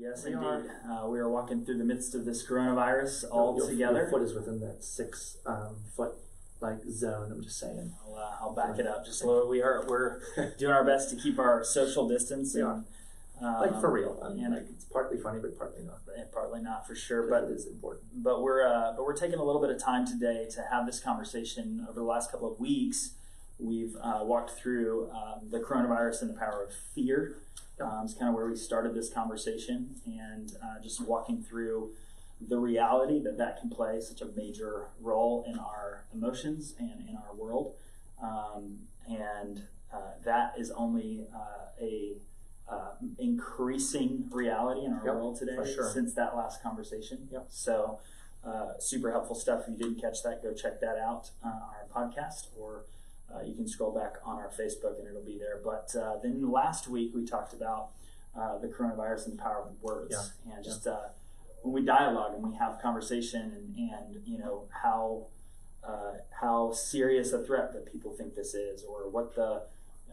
Yes, We indeed. are. Uh, we are walking through the midst of this coronavirus all your, together. Your foot is within that six um, foot like zone. I'm just saying. I'll, uh, I'll back it up just a little. We are we're doing our best to keep our social distance. We and, um, Like for real. I mean, and- like it's partly funny, but partly not. and partly not for sure, But but it is important. but we're uh, but we're taking a little bit of time today to have this conversation. Over the last couple of weeks, we've uh, walked through um, the coronavirus and the power of fear. Um, it's kind of where we started this conversation, and uh, just walking through the reality that that can play such a major role in our emotions and in our world, um, and uh, that is only uh, a uh, increasing reality in our Yep, world today sure. since that last conversation. Yep. So, uh, super helpful stuff. If you didn't catch that, go check that out uh, on our podcast, or uh, you can scroll back on our Facebook and it'll be there. But uh, then last week we talked about uh, the coronavirus and the power of words, and just uh, when we dialogue and we have conversation, and, and you know how uh, how serious a threat that people think this is, or what the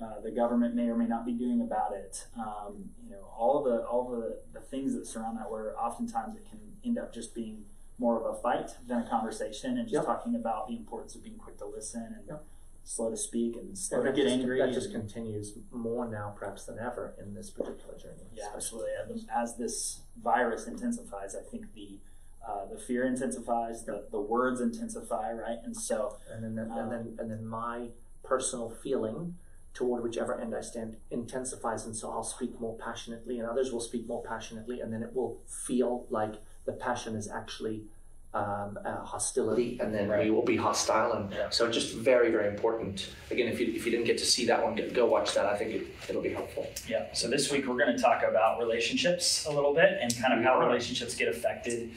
uh, the government may or may not be doing about it. Um, you know, all the all the, the things that surround that, where oftentimes it can end up just being more of a fight than a conversation, and just Yep. talking about the importance of being quick to listen and Yep. Slow to speak and slow And to that get just, angry. That just continues more now, perhaps than ever, in this particular journey. yeah, absolutely. As- this virus intensifies, I think the uh, the fear intensifies, the, the words intensify, right? And so, And then, Um, and then, and then my personal feeling toward whichever end I stand intensifies, and so I'll speak more passionately, and others will speak more passionately, and then it will feel like the passion is actually um, uh, hostility, and then we will be hostile, and Yeah. so just very, very important. Again, if you if you didn't get to see that one, go, go watch that. I think it, it'll be helpful. yeah. So this week we're going to talk about relationships a little bit and kind of how relationships get affected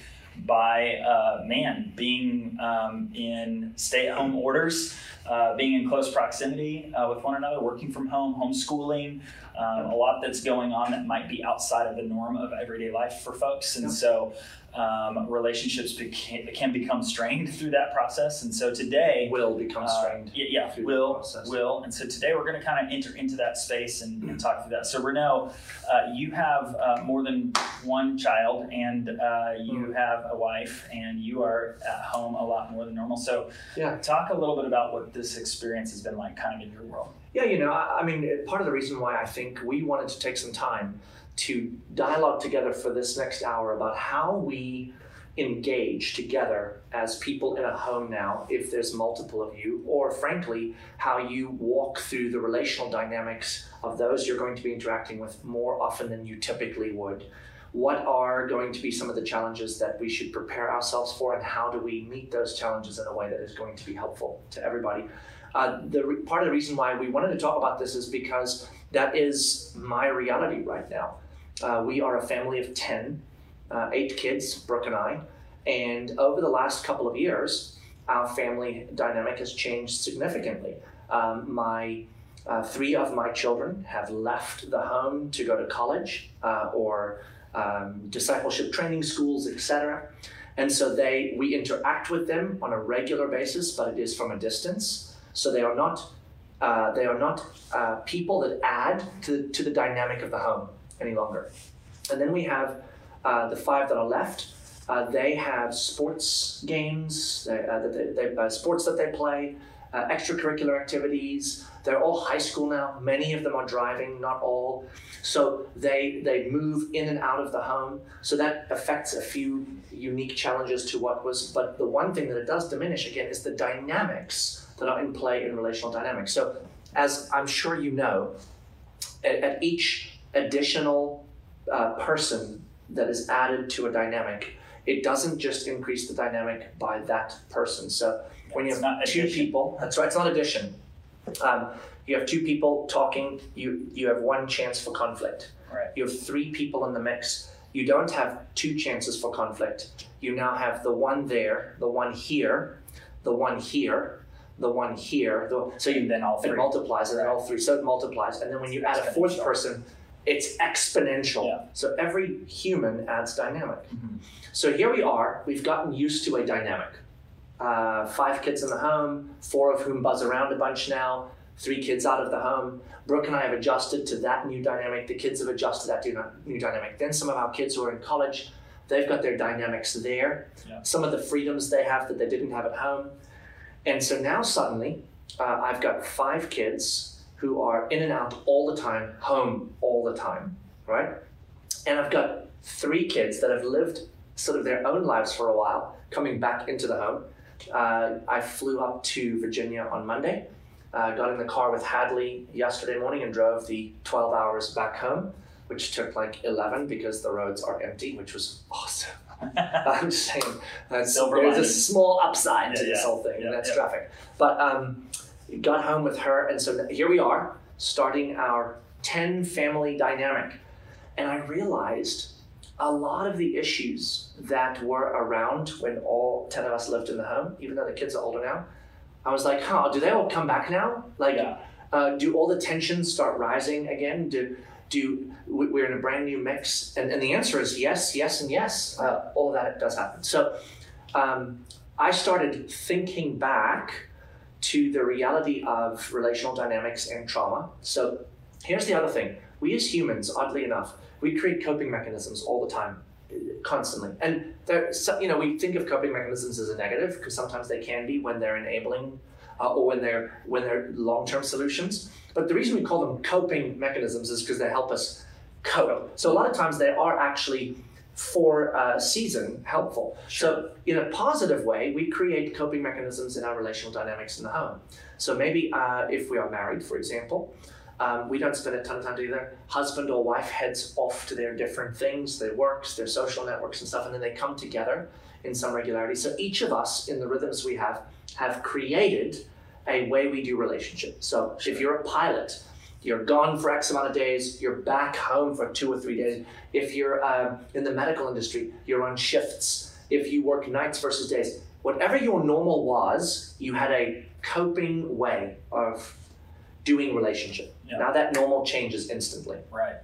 by uh, man being um, in stay-at-home orders, uh, being in close proximity uh, with one another, working from home, homeschooling. Um, a lot that's going on that might be outside of the norm of everyday life for folks, and so um, relationships can become strained through that process. And so today, Will become uh, strained. yeah, will, will. And so today we're going to kind of enter into that space and, and talk through that. So Renault, uh, you have uh, more than one child, and uh, you Mm. have a wife, and you are at home a lot more than normal. So Yeah. talk a little bit about what this experience has been like, kind of in your world. Yeah, you know, I, I mean, part of the reason why I think we wanted to take some time to dialogue together for this next hour about how we engage together as people in a home now, if there's multiple of you, or frankly, how you walk through the relational dynamics of those you're going to be interacting with more often than you typically would. What are going to be some of the challenges that we should prepare ourselves for, and how do we meet those challenges in a way that is going to be helpful to everybody? Uh, the re- part of the reason why we wanted to talk about this is because that is my reality right now. Uh, we are a family of 10, uh, eight kids, Brooke and I, and over the last couple of years, our family dynamic has changed significantly. Um, my uh, three of my children have left the home to go to college uh, or um, discipleship training schools, etc. And so they we interact with them on a regular basis, but it is from a distance. So they are not uh, they are not uh, people that add to, to the dynamic of the home any longer. And then we have uh, the five that are left. Uh, they have sports games, they, uh, they, they, uh, sports that they play, uh, extracurricular activities. They're all high school now. Many of them are driving, not all. So they they move in and out of the home. So that affects a few unique challenges to what was. But the one thing that it does diminish again is the dynamics that are in play in relational dynamics. So as I'm sure you know, at, at each additional uh, person that is added to a dynamic, it doesn't just increase the dynamic by that person. So when you It's have two addition. people, that's right, it's not addition. Um, you have two people talking, you, you have one chance for conflict. Right. You have three people in the mix, you don't have two chances for conflict. You now have the one there, the one here, the one here, the one here. The, so you And then all it three. multiplies, and then all three. So it multiplies, and then when you add a fourth person, it's exponential. Yeah. So every human adds dynamic. Mhm. So here we are. We've gotten used to a dynamic. Uh, five kids in the home, four of whom buzz around a bunch now. three kids out of the home. Brooke and I have adjusted to that new dynamic. The kids have adjusted to that new dynamic. Then some of our kids who are in college, they've got their dynamics there. Yeah. Some of the freedoms they have that they didn't have at home. And so now suddenly, uh, I've got five kids who are in and out all the time, home all the time, right? And I've got three kids that have lived sort of their own lives for a while, coming back into the home. Uh, I flew up to Virginia on Monday, uh, got in the car with Hadley yesterday morning and drove the 12 hours back home, which took like 11 because the roads are empty, which was awesome. I'm just saying, that's, there's a small upside to Yeah, this yeah. whole thing, Yeah, and that's traffic. But um, got home with her, and so here we are, starting our 10 family dynamic. And I realized a lot of the issues that were around when all 10 of us lived in the home, even though the kids are older now, I was like, huh, do they all come back now? Like, Yeah. uh, do all the tensions start rising again? Do do we- we're in a brand new mix? And, and the answer is yes, yes, and yes. Uh, all that does happen. So um, I started thinking back to the reality of relational dynamics and trauma. So here's the other thing: we as humans, oddly enough, we create coping mechanisms all the time, constantly. And there, you know, we think of coping mechanisms as a negative because sometimes they can be when they're enabling uh, or when they're when they're long-term solutions. But the reason we call them coping mechanisms is because they help us cope. So a lot of times they are actually for a season helpful. So in a positive way, we create coping mechanisms in our relational dynamics in the home. So maybe uh, if we are married, for example, um, we don't spend a ton of time together. Husband or wife heads off to their different things, their works, their social networks and stuff, and then they come together in some regularity. So each of us, in the rhythms we have, have created a way we do relationship. So if you're a pilot, you're gone for X amount of days, you're back home for two or three days. If you're um, in the medical industry, you're on shifts. If you work nights versus days, whatever your normal was, you had a coping way of doing relationship. Yeah. Now that normal changes instantly Right.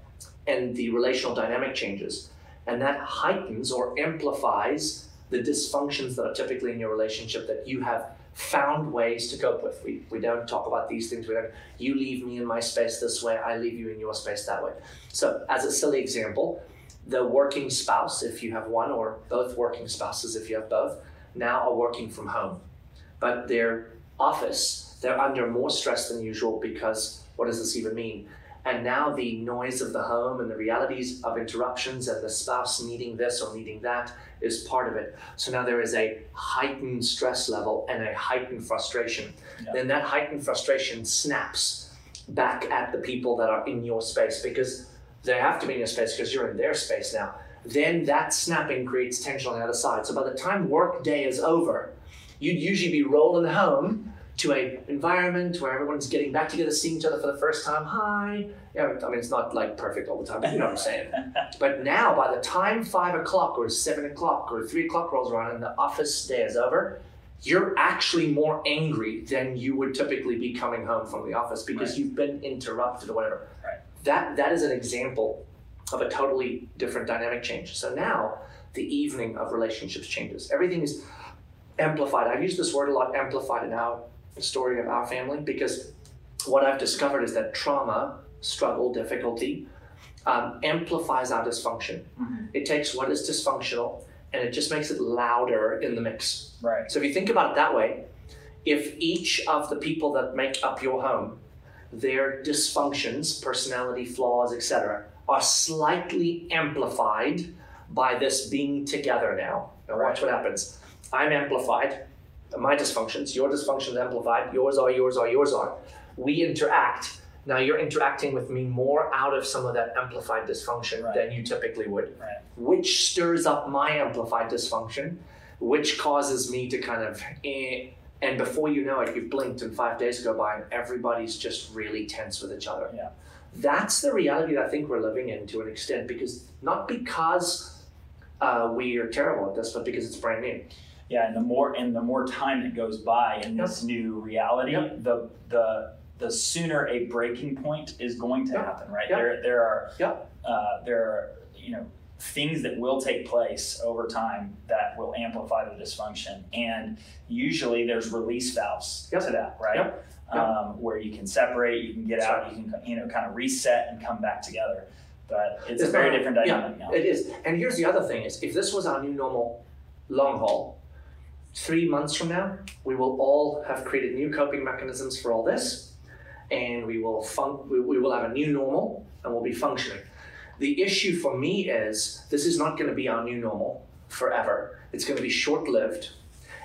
and the relational dynamic changes. And that heightens or amplifies the dysfunctions that are typically in your relationship that you have found ways to cope with. We, we don't talk about these things. We don't, you leave me in my space this way, I leave you in your space that way. So, as a silly example, the working spouse, if you have one, or both working spouses, if you have both, now are working from home. But their office, they're under more stress than usual because what does this even mean? And now the noise of the home and the realities of interruptions and the spouse needing this or needing that is part of it. So now there is a heightened stress level and a heightened frustration. Yeah. Then that heightened frustration snaps back at the people that are in your space because they have to be in your space because you're in their space now. Then that snapping creates tension on the other side. So by the time work day is over, you'd usually be rolling home to a environment where everyone's getting back together, seeing each other for the first time. Hi. Yeah, I mean, it's not like perfect all the time, but you know what I'm saying. But now, by the time five o'clock or seven o'clock or three o'clock rolls around and the office day is over, you're actually more angry than you would typically be coming home from the office because Right. you've been interrupted or whatever. Right. That that is an example of a totally different dynamic change. So now the evening of relationships changes. Everything is amplified. I've used this word a lot, amplified our story of our family, because what I've discovered is that trauma, struggle, difficulty, um, amplifies our dysfunction. Mhm. It takes what is dysfunctional and it just makes it louder in the mix. Right. So if you think about it that way, if each of the people that make up your home, their dysfunctions, personality flaws, etc., are slightly amplified by this being together now. Now watch what happens. I'm amplified, my dysfunctions, your dysfunctions amplified, yours are, yours are, yours are. We interact. Now you're interacting with me more out of some of that amplified dysfunction Right. than you typically would Right. which stirs up my amplified dysfunction, which causes me to kind of eh. And before you know it, you've blinked and five days go by and everybody's just really tense with each other. Yeah. That's the reality that I think we're living in to an extent because not because uh, we are terrible at this, but because it's brand new. Yeah, and the more and the more time that goes by in this new reality, Yep. the the the sooner a breaking point is going to Yep. happen. Right there, there are uh, there are you know things that will take place over time that will amplify the dysfunction. And usually there's release valves to that, right? Um, where you can separate, you can get That's out, you can you know kind of reset and come back together. But it's a very not- different dynamic now. It is. And here's the other thing is if this was our new normal long haul, three months from now, we will all have created new coping mechanisms for all this, and we will fun- we, we will have a new normal and we'll be functioning. The issue for me is this is not going to be our new normal forever. It's going to be short-lived.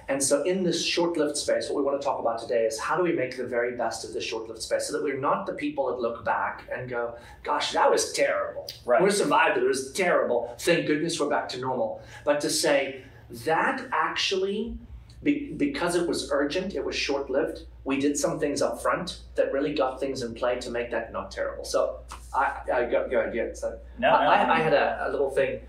And so, in this short lived space, what we want to talk about today is how do we make the very best of this short lived space so that we're not the people that look back and go, gosh, that was terrible. Right. We survived it. It was terrible. Thank goodness we're back to normal. But to say that actually, be, because it was urgent, it was short lived, we did some things up front that really got things in play to make that not terrible. So I, I go, go ahead. Yeah, so no, no, I, I had a, a little thing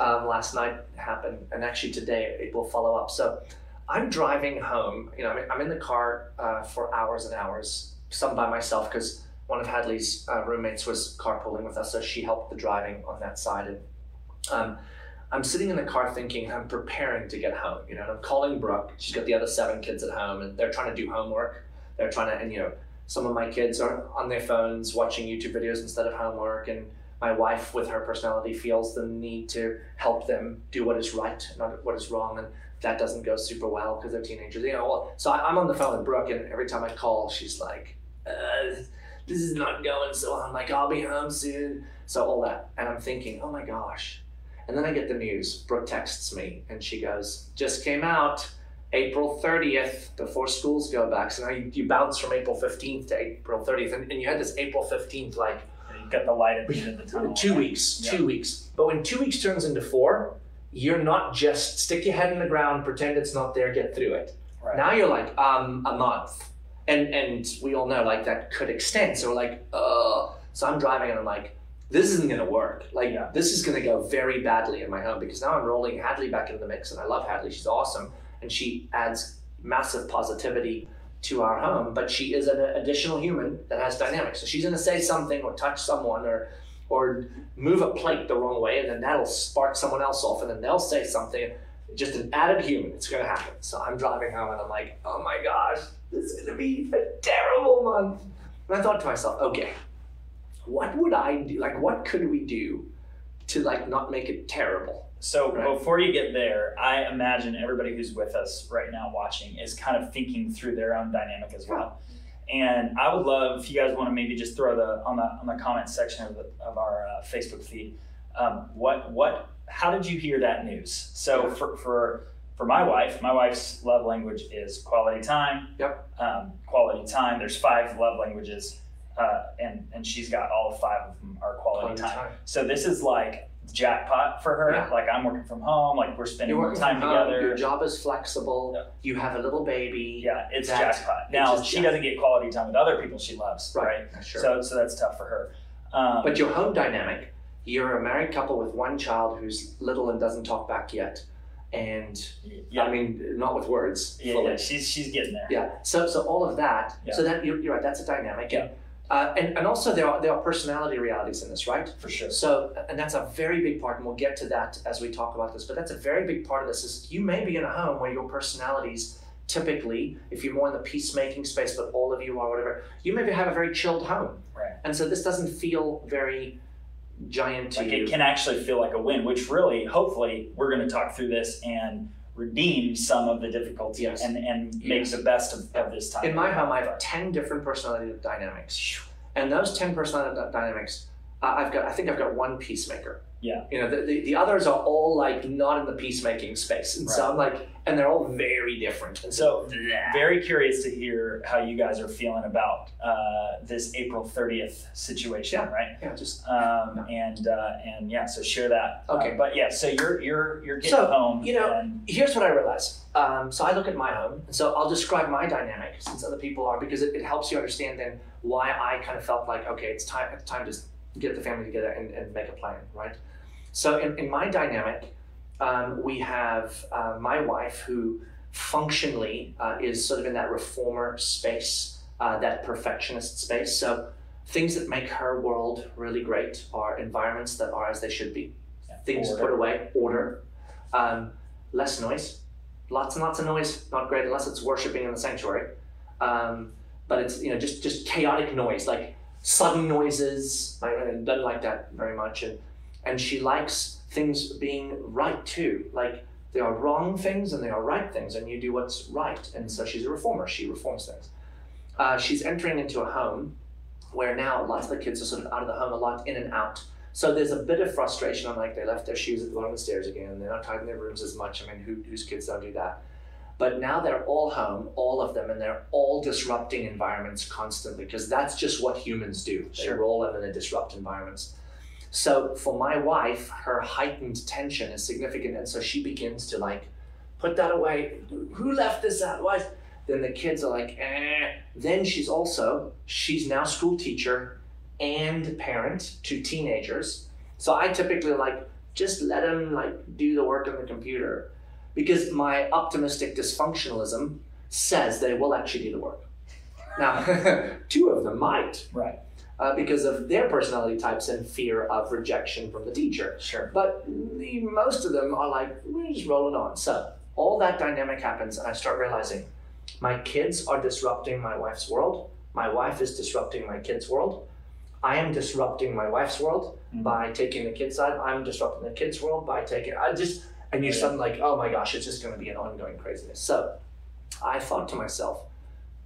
um, last night happen, and actually today it will follow up. So I'm driving home. You know, I'm in, I'm in the car uh, for hours and hours, some by myself because one of Hadley's uh, roommates was carpooling with us, so she helped the driving on that side. And um, I'm sitting in the car thinking I'm preparing to get home. You know, and I'm calling Brooke. She's got the other seven kids at home, and they're trying to do homework. They're trying to, and you know, some of my kids are on their phones watching YouTube videos instead of homework, and my wife, with her personality, feels the need to help them do what is right, not what is wrong, and that doesn't go super well because they're teenagers. You know, well, so I'm on the phone with Brooke, and every time I call, she's like, uh, "This is not going so." I'm like, "I'll be home soon." So all that, and I'm thinking, "Oh my gosh!" And then I get the news. Brooke texts me, and she goes, "Just came out." April 30th, before schools go back. So now you, you bounce from April 15th to April 30th. And, and you had this April 15th, like, You've got the light at the end of the tunnel. Two weeks, Yeah. two weeks. But when two weeks turns into four, you're not just stick your head in the ground, pretend it's not there, get through it. Right. Now you're like, um, a month. And and we all know like that could extend. So we're like, uh so I'm driving and I'm like, this isn't gonna work. Like Yeah. this is gonna go very badly in my home because now I'm rolling Hadley back into the mix and I love Hadley. She's awesome. And she adds massive positivity to our home, but she is an additional human that has dynamics. So she's going to say something or touch someone or or move a plate the wrong way, and then that'll spark someone else off, and then they'll say something. Just an added human. It's going to happen. So I'm driving home, and I'm like, oh my gosh, this is going to be a terrible month. And I thought to myself, okay, what would I do? Like, what could we do to like not make it terrible? So Right. before you get there, I imagine everybody who's with us right now watching is kind of thinking through their own dynamic as well. And I would love if you guys want to maybe just throw the on the on the comment section of, the, of our uh, Facebook feed. Um, what what how did you hear that news? So for for for my wife, my wife's love language is quality time. Yep. Um, quality time. There's five love languages, uh, and and she's got all five of them are quality, time. So this is like jackpot for her. Yeah. Like I'm working from home. Like we're spending more time home, together. Your job is flexible. Yeah. You have a little baby. yeah, it's jackpot. Now just she doesn't get quality time with other people she loves, right? Right. Sure. So so that's tough for her. Um, But your home dynamic, you're a married couple with one child who's little and doesn't talk back yet. And yeah, I mean, not with words. yeah, yeah, she's she's getting there. Yeah. So so all of that. Yeah. So that you're, you're right. That's a dynamic. Yeah. And, uh, and and also there are there are personality realities in this, right? for sure. So and that's a very big part, and we'll get to that as we talk about this. But that's a very big part of this. Is you may be in a home where your personalities typically, if you're more in the peacemaking space, but all of you are whatever, you maybe have a very chilled home. Right. And so this doesn't feel very giant to Like you. it can actually feel like a win, which really, hopefully, we're going to talk through this and redeem some of the difficulty Yes. and and make the best of, of this time. In my home, I have 10 different personality dynamics. And those 10 personality dynamics, uh, I've got, I think I've got one peacemaker. Yeah. You know, the, the, the others are all like not in the peacemaking space. And so I'm like, and they're all very different. And so, So, very curious to hear how you guys are feeling about uh, this April 30th situation, Yeah. right? yeah, just, Um, and uh, and yeah, so share that. Okay. Uh, but yeah, so you're you're you're getting So, home. you know, and, here's what I realize. Um, so I look at my home, and so I'll describe my dynamic since other people are, because it, it helps you understand then why I kind of felt like, okay, it's time, it's time to get the family together and, and make a plan, right? So in, in my dynamic, um, we have uh, my wife who functionally uh, is sort of in that reformer space, uh, that perfectionist space. So things that make her world really great are environments that are as they should be. Yeah. things Order. put away, order, um, less noise, lots and lots of noise, not great unless it's worshiping in the sanctuary. Um, but it's you know just just chaotic noise, like sudden noises. I doesn't like that very much, and and she likes things being right too. Like there are wrong things and there are right things, and you do what's right. And so she's a reformer. She reforms things. Uh, she's entering into a home where now lots of the kids are sort of out of the home a lot, in and out. So there's a bit of frustration on like they left their shoes at the bottom of the stairs again. They're not tidying their rooms as much. I mean, who, whose kids don't do that? But now they're all home, all of them, and they're all disrupting environments constantly because that's just what humans do. They Sure. roll in and they disrupt environments. So for my wife, her heightened tension is significant, and so she begins to like put that away. Who left this out? Why? Then the kids are like, eh. Then she's also she's now school teacher and parent to teenagers. So I typically like just let them like do the work on the computer because my optimistic dysfunctionalism says they will actually do the work. Now, two of them might Right. uh, because of their personality types and fear of rejection from the teacher. Sure. But the, most of them are like, we're just rolling on. So all that dynamic happens, and I start realizing my kids are disrupting my wife's world. My wife is disrupting my kids' world. I am disrupting my wife's world Mhm. by taking the kids' side. I'm disrupting the kids' world by taking. I just and you're Yeah. suddenly like, oh my gosh, it's just going to be an ongoing craziness. So I thought to myself,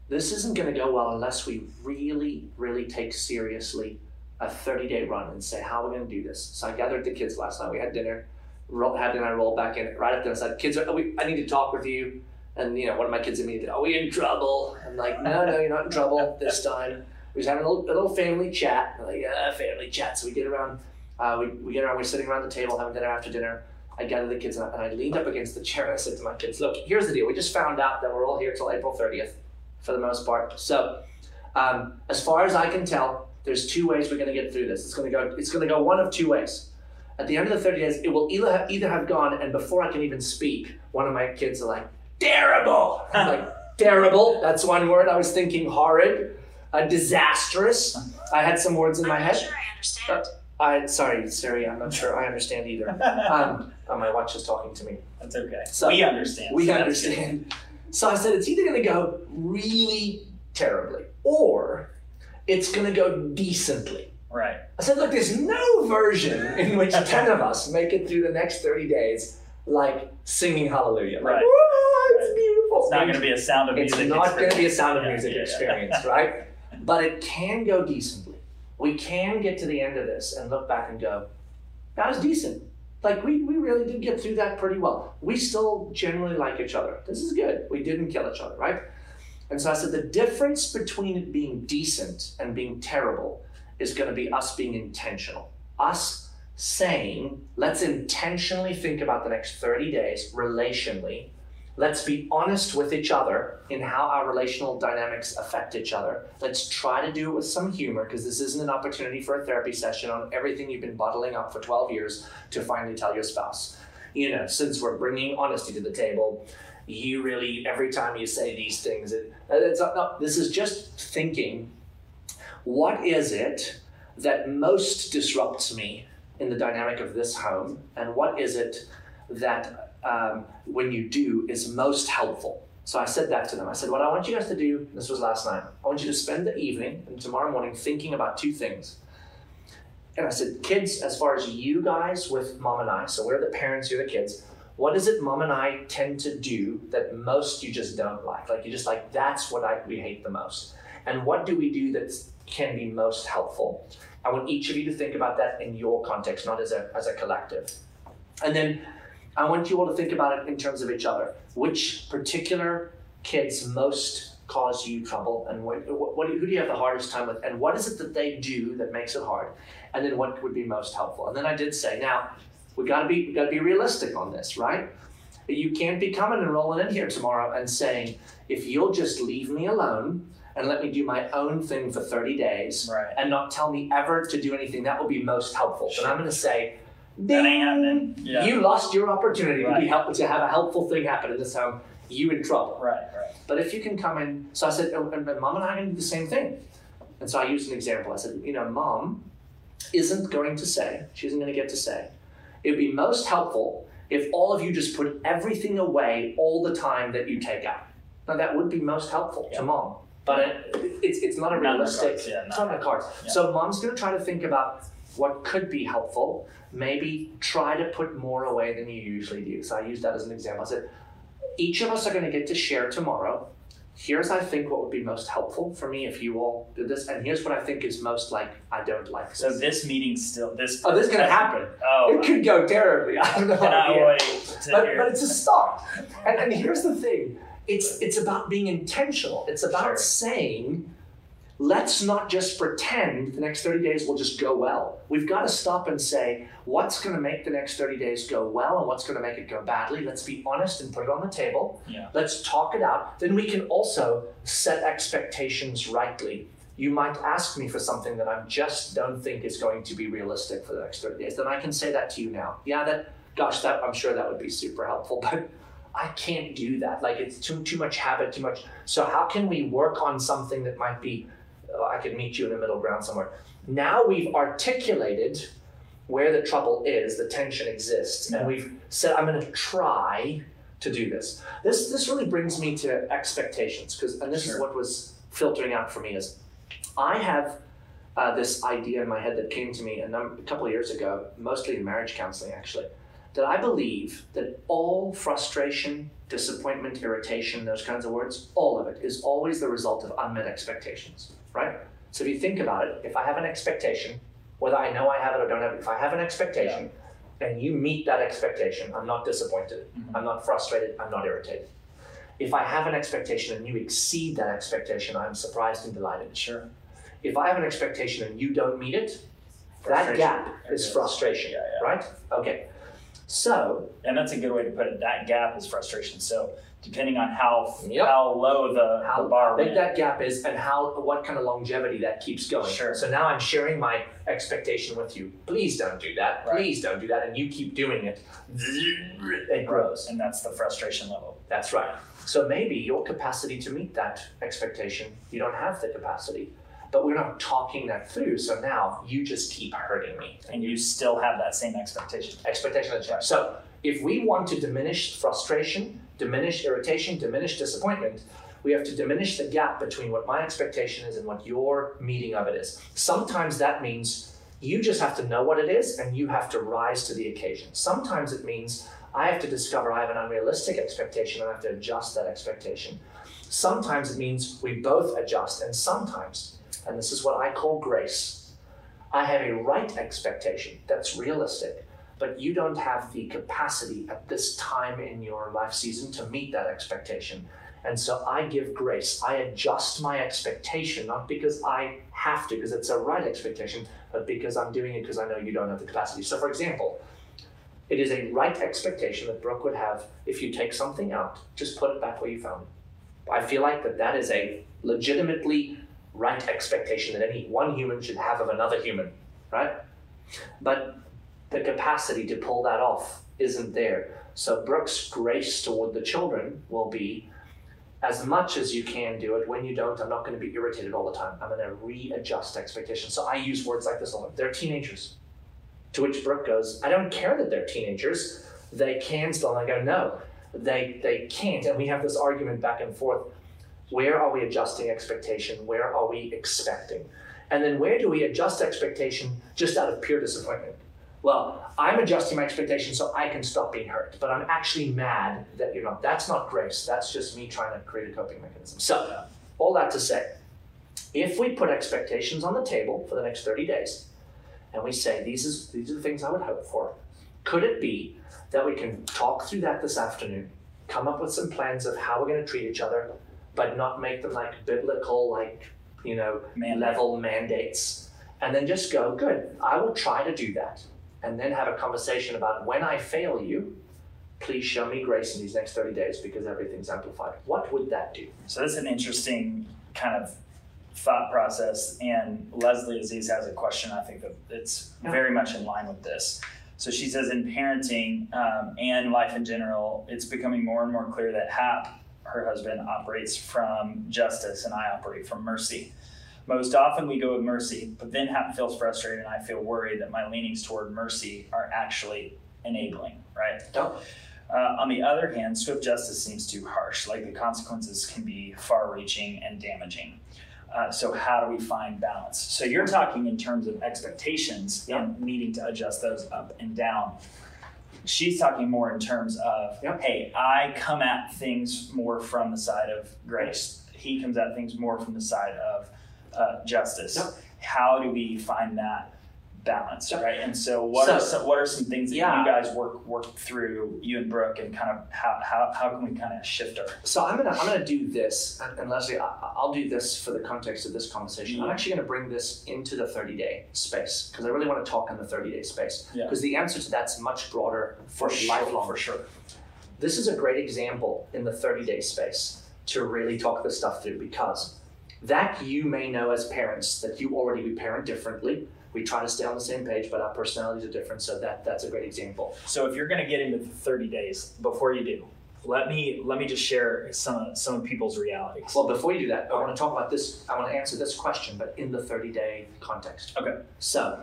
this isn't going to go well unless we really, really take seriously a 30 day run and say, how are we going to do this? So I gathered the kids last night. We had dinner, roll, had dinner, I rolled back in. Right after I said, kids, are, we, I need to talk with you. And, you know, one of my kids immediately, are we in trouble? I'm like, no, no, you're not in trouble this time. We was having a little, a little family chat. Like, ah, family chat. So we get around, uh, we, we get around, we're sitting around the table having dinner after dinner. I gathered the kids and I, and I leaned up against the chair and I said to my kids, look, here's the deal. We just found out that we're all here till April 30th for the most part. So, um, as far as I can tell, there's two ways we're going to get through this. It's going to go. It's going to go one of two ways. At the end of the 30 days, it will either have, either have gone, and before I can even speak, one of my kids are like, "Terrible!" I'm like, "Terrible." That's one word. I was thinking horrid, uh, disastrous. I had some words in my head. sure I understand. I sorry, Siri. I'm not sure I understand either. Um, oh, my watch is talking to me. That's okay. So- we understand. We so understand. So I said it's either going to go really terribly or it's going to go decently. Right. I said, look, there's no version in which 10 of us make it through the next 30 days like singing hallelujah. Right. "Whoa, it's Right. beautiful. It's not going to be a sound of music. It's not going to be a sound of music yeah, yeah. experience, right? But it can go decently. We can get to the end of this and look back and go, that was decent. Like we, we really did get through that pretty well. We still generally like each other. This is good. We didn't kill each other, right? And so I said the difference between it being decent and being terrible is going to be us being intentional. Us saying, let's intentionally think about the next 30 days relationally. Let's be honest with each other in how our relational dynamics affect each other. Let's try to do it with some humor because this isn't an opportunity for a therapy session on everything you've been bottling up for 12 years to finally tell your spouse. You know, since we're bringing honesty to the table, you really, every time you say these things, it, it's not, no, this is just thinking what is it that most disrupts me in the dynamic of this home, and what is it that um, when you do is most helpful? So I said that to them. I said, What I want you guys to do, this was last night, I want you to spend the evening and tomorrow morning thinking about two things. And I said, Kids, as far as you guys with mom and I, so we're the parents, you're the kids, what is it mom and I tend to do that most you just don't like? Like, you just like, that's what I, we hate the most. And what do we do that can be most helpful? I want each of you to think about that in your context, not as a, as a collective. And then I want you all to think about it in terms of each other. Which particular kids most cause you trouble, and what, what, what do you, who do you have the hardest time with, and what is it that they do that makes it hard, and then what would be most helpful? And then I did say, now we got to be we got to be realistic on this, right? You can't be coming and rolling in here tomorrow and saying, if you'll just leave me alone and let me do my own thing for 30 days Right. and not tell me ever to do anything, that will be most helpful. But I'm going to say, Ding. Yeah. you lost your opportunity to be to have a helpful thing happen in this home. You in trouble. Right. Right. But if you can come in, so I said, and, and mom and I are going to do the same thing. And so I used an example. I said, you know, mom isn't going to say, she isn't going to get to say, It would be most helpful if all of you just put everything away all the time that you take out. Now that would be most helpful Yeah. to mom, but it, it's it's not a Not realistic. cards, yeah, it's not- not in the cards. yeah. So mom's going to try to think about what could be helpful. Maybe try to put more away than you usually do. So I use that as an example. I said, each of us are going to get to share tomorrow. Here's I think what would be most helpful for me if you all did this, and here's what I think is most like I don't like. So this. this meeting still this. oh, this is going to happen. Oh, It could go terribly. I have no cannot idea. wait But, hear. but it's a start. And, and here's the thing it's, it's about being intentional. It's about Sure. saying, let's not just pretend the next 30 days will just go well. We've got to stop and say, what's going to make the next 30 days go well and what's going to make it go badly? Let's be honest and put it on the table. Yeah. Let's talk it out. Then we can also set expectations rightly. You might ask me for something that I just don't think is going to be realistic for the next 30 days. Then I can say that to you now. Yeah, that gosh, that I'm sure that would be super helpful, but I can't do that. Like it's too too much habit, too much. So how can we work on something that might be I could meet you in the middle ground somewhere. Now we've articulated where the trouble is, the tension exists, and we've said I'm going to try to do this. This this really brings me to expectations because and this is what was filtering out for me is I have uh, this idea in my head that came to me a, num- a couple of years ago, mostly in marriage counseling actually, that I believe that all frustration, disappointment, irritation, those kinds of words, all of it is always the result of unmet expectations, right? So if you think about it, if I have an expectation, whether I know I have it or don't have it, if I have an expectation and you meet that expectation, I'm not disappointed, Mhm. I'm not frustrated, I'm not irritated. If I have an expectation and you exceed that expectation, I'm surprised and delighted. Sure. If I have an expectation and you don't meet it, that gap There it is is. frustration, Yeah, yeah. right? Okay. So, And that's a good way to put it. That gap is frustration. So depending on how Yep. how low the, how the bar big went. that gap is and how what kind of longevity that keeps going. Sure. So now I'm sharing my expectation with you. Please don't do that. Right. Please don't do that. And you keep doing it. It grows. and that's the frustration level. That's right. So maybe your capacity to meet that expectation, you don't have the capacity. But we're not talking that through. So now you just keep hurting me. And you still have that same expectation. expectation of change. So if we want to diminish frustration, diminish irritation, diminish disappointment, we have to diminish the gap between what my expectation is and what your meeting of it is. Sometimes that means you just have to know what it is and you have to rise to the occasion. Sometimes it means I have to discover I have an unrealistic expectation and I have to adjust that expectation. Sometimes it means we both adjust, and sometimes, and this is what I call grace, I have a right expectation that's realistic but you don't have the capacity at this time in your life season to meet that expectation. And so I give grace. I adjust my expectation, not because I have to, because it's a right expectation, but because I'm doing it because I know you don't have the capacity. So, for example, it is a right expectation that Brooke would have if you take something out, just put it back where you found it. I feel like that that is a legitimately right expectation that any one human should have of another human, right? But the capacity to pull that off isn't there. So Brooke's grace toward the children will be as much as you can do it. When you don't, I'm not going to be irritated all the time. I'm going to readjust expectations. So I use words like this a lot. They're teenagers. To which Brooke goes, I don't care that they're teenagers. They can still. And I go, no, they they can't. And we have this argument back and forth. Where are we adjusting expectation? Where are we expecting? And then where do we adjust expectation just out of pure disappointment? Well, I'm adjusting my expectations so I can stop being hurt, but I'm actually mad that you're not. That's not grace. That's just me trying to create a coping mechanism. So, all that to say, if we put expectations on the table for the next 30 days, and we say these is these are the things I would hope for, could it be that we can talk through that this afternoon, come up with some plans of how we're going to treat each other, but not make them like biblical, like you know, Man, level mandates, and then just go, good, I will try to do that. And then have a conversation about when I fail you, please show me grace in these next 30 days because everything's amplified. What would that do? So that's an interesting kind of thought process. And Leslie Aziz has a question. I think that it's Yeah. very much in line with this. So she says, in parenting um, and life in general, it's becoming more and more clear that Hap, her husband, operates from justice and I operate from mercy. Most often we go with mercy, but then Hap feels frustrated and I feel worried that my leanings toward mercy are actually enabling, right? Yep. Uh, on the other hand, swift justice seems too harsh. Like the consequences can be far reaching and damaging. Uh, so, how do we find balance? So, you're talking in terms of expectations Yep. and needing to adjust those up and down. She's talking more in terms of, Yep. hey, I come at things more from the side of grace. He comes at things more from the side of uh, justice. Yep. How do we find that balance, Yep. right? And so, what So- are some, what are some things that Yeah. you guys work work through, you and Brooke, and kind of how, how, how can we kind of shift our So I'm gonna I'm gonna do this, and, and Leslie, I, I'll do this for the context of this conversation. I'm actually gonna bring this into the 30 day space because I really want to talk in the 30 day space Yeah. because the answer to that's much broader for, sure, lifelong. for sure. This is a great example in the 30 day space to really talk this stuff through because that you may know as parents that you already we parent differently. We try to stay on the same page, but our personalities are different. So that that's a great example. So if you're going to get into the 30 days, before you do, let me let me just share some some of people's realities. Well, before you do that, I want to talk about this. I want to answer this question, but in the 30 day context. Okay. So,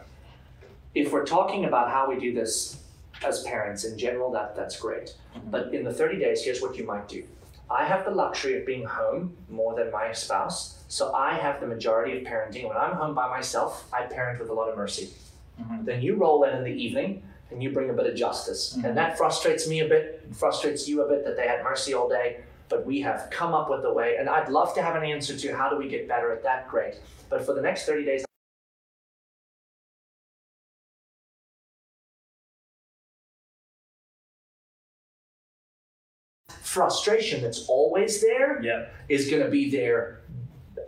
if we're talking about how we do this as parents in general, that that's great. Mhm. But in the 30 days, here's what you might do. I have the luxury of being home more than my spouse, so I have the majority of parenting. When I'm home by myself, I parent with a lot of mercy. Mhm. Then you roll in in the evening and you bring a bit of justice. Mhm. And that frustrates me a bit, frustrates you a bit that they had mercy all day. But we have come up with a way, and I'd love to have an answer to how do we get better at that. Great. But for the next 30 days, frustration that's always there Yeah. is going to be there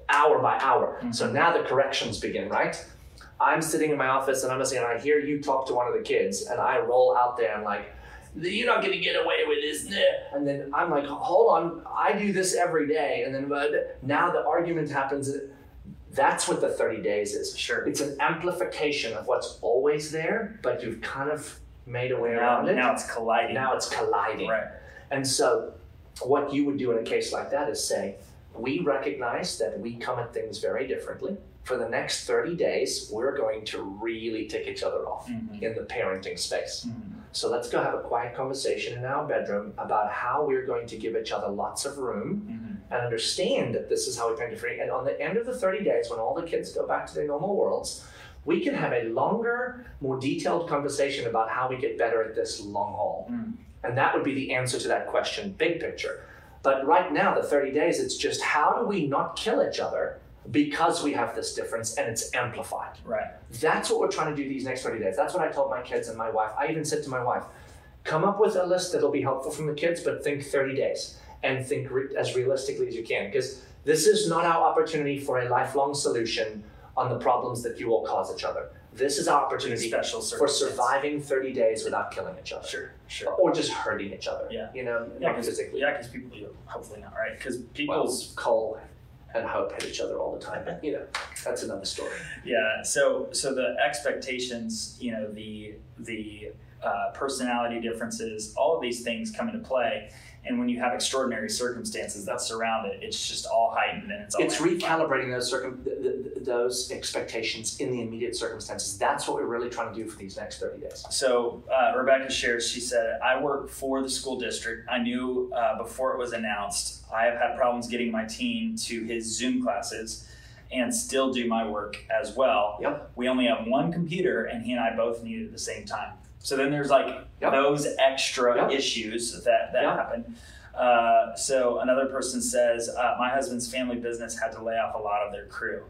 hour by hour. Mhm. So now the corrections begin, right? I'm sitting in my office and I'm listening, and I hear you talk to one of the kids, and I roll out there and like, you're not going to get away with this, nah." and then I'm like, hold on, I do this every day, and then but now the argument happens. That's what the 30 days is. Sure. It's an amplification of what's always there, but you've kind of made a way Now, around it. now it's colliding. now it's colliding. right. And so, what you would do in a case like that is say, we recognize that we come at things very differently. For the next 30 days, we're going to really tick each other off Mhm. in the parenting space. Mhm. So, let's go have a quiet conversation in our bedroom about how we're going to give each other lots of room Mhm. and understand that this is how we parent differently. And on the end of the 30 days, when all the kids go back to their normal worlds, we can have a longer, more detailed conversation about how we get better at this long haul. Mm. And that would be the answer to that question, big picture. But right now, the 30 days, it's just how do we not kill each other because we have this difference and it's amplified. Right. That's what we're trying to do these next 30 days. That's what I told my kids and my wife. I even said to my wife, come up with a list that'll be helpful from the kids, but think 30 days and think re- as realistically as you can. Because this is not our opportunity for a lifelong solution on the problems that you all cause each other. This is opportunity Special for surviving 30 days without killing each other Sure. Sure. or just hurting each other. Yeah. You know, Yeah, not because physically. yeah, 'cause people, hopefully not, right? Because Well, people's Cole and Hope hit each other all the time, but you know, that's another story. Yeah. So so the expectations, you know, the the uh, personality differences, all of these things come into play. And when you have extraordinary circumstances that surround it, it's just all heightened and it's all It's amplified. recalibrating those circum th- th- th- those expectations in the immediate circumstances. That's what we're really trying to do for these next 30 days. So uh, Rebecca shares, she said, I work for the school district. I knew uh, before it was announced, I have had problems getting my team to his Zoom classes and still do my work as well. Yep. We only have one computer and he and I both need it at the same time. So then there's like Yep. those extra Yep. issues that, that Yep. happen. Uh, so another person says, uh, my husband's family business had to lay off a lot of their crew.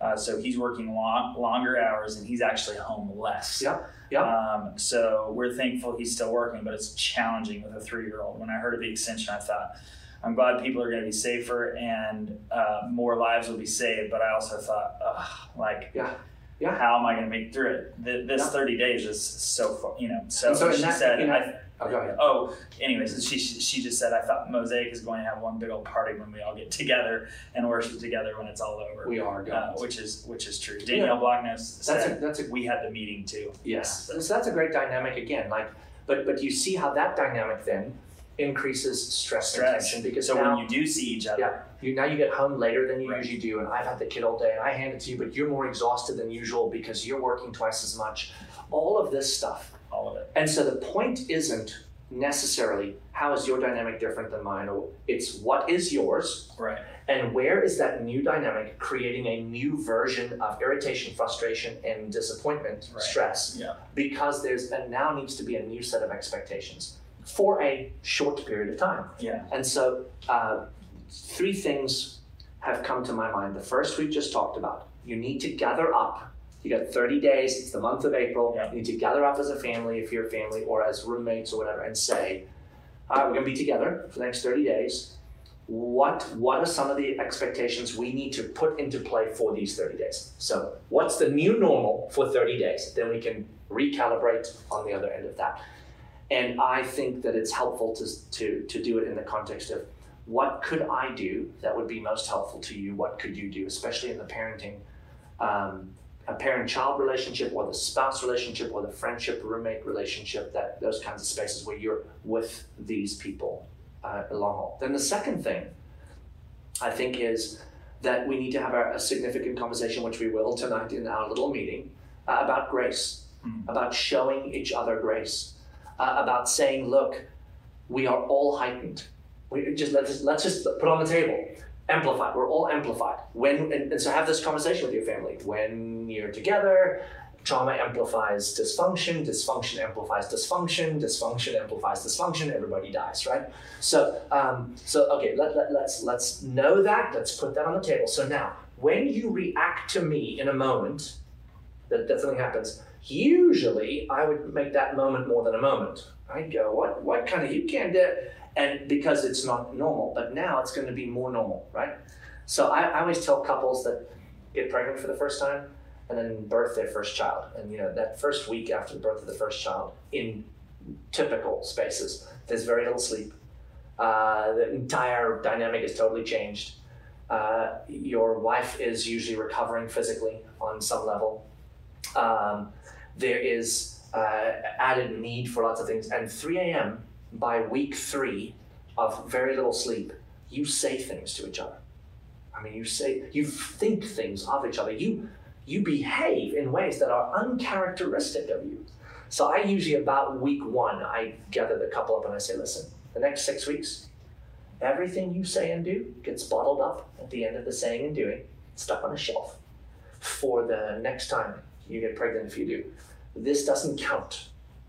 Uh, so he's working long, longer hours and he's actually home less. Yep. Yep. Um, so we're thankful he's still working, but it's challenging with a three year old. When I heard of the extension, I thought, I'm glad people are going to be safer and uh, more lives will be saved. But I also thought, ugh, like, Yeah. Yeah. how am I going to make through it? Th- This Yeah. 30 days is so far, you know. So, so she that- said, you know- I, Oh, go ahead. oh, anyways, she, she just said, I thought Mosaic is going to have one big old party when we all get together and worship together when it's all over. We are Uh, going. which is which is true. Danielle Blocknose that's a said that's a we had the meeting too. yes. So that's a great dynamic again. Like, but but you see how that dynamic then increases stress, and Stress. tension because So now when you do see each other, Yeah. you now you get home later than you Right. usually do, and I've had the kid all day, and I hand it to you, but you're more exhausted than usual because you're working twice as much. All of this stuff all of it. And so the point isn't necessarily how is your dynamic different than mine, or it's what is yours, Right. and where is that new dynamic creating a new version of irritation, frustration, and disappointment, Right. stress? Yeah. Because there's and now needs to be a new set of expectations for a short period of time. Yeah. And so, uh, three things have come to my mind. The first we've just talked about. You need to gather up. You got 30 days, it's the month of April. Yeah. You need to gather up as a family, if you're a family, or as roommates or whatever, and say, all right, we're going to be together for the next 30 days. What, what are some of the expectations we need to put into play for these 30 days? So, what's the new normal for 30 days? Then we can recalibrate on the other end of that. And I think that it's helpful to, to, to do it in the context of what could I do that would be most helpful to you? What could you do, especially in the parenting, um, a parent-child relationship, or the spouse relationship, or the friendship roommate relationship? That those kinds of spaces where you're with these people uh, long haul. Then the second thing, I think, is that we need to have a, a significant conversation, which we will tonight in our little meeting, uh, about grace, Mm. about showing each other grace, uh, about saying, look, we are all heightened. We just let's just, let's just put on the table, amplified. We're all amplified. When and, and so have this conversation with your family. When you're together, trauma amplifies dysfunction. Dysfunction amplifies dysfunction. Dysfunction amplifies dysfunction. Everybody dies, right? So um, so okay, let, let, let's let's know that. Let's put that on the table. So now, when you react to me in a moment, that, that something happens. Usually, I would make that moment more than a moment. I'd go, what what kind of you can't do and because it's not normal. But now it's going to be more normal, right? So I, I always tell couples that get pregnant for the first time and then birth their first child. And you know, that first week after the birth of the first child, in typical spaces, there's very little sleep. Uh, the entire dynamic is totally changed. Uh, your wife is usually recovering physically on some level. Um, there is uh, added need for lots of things. And 3 a.m. by week three of very little sleep, you say things to each other. I mean, you say, you think things of each other. You, you behave in ways that are uncharacteristic of you. So I usually about week one, I gather the couple up and I say, listen, the next six weeks, everything you say and do gets bottled up at the end of the saying and doing, stuck on a shelf for the next time you get pregnant if you do. This doesn't count.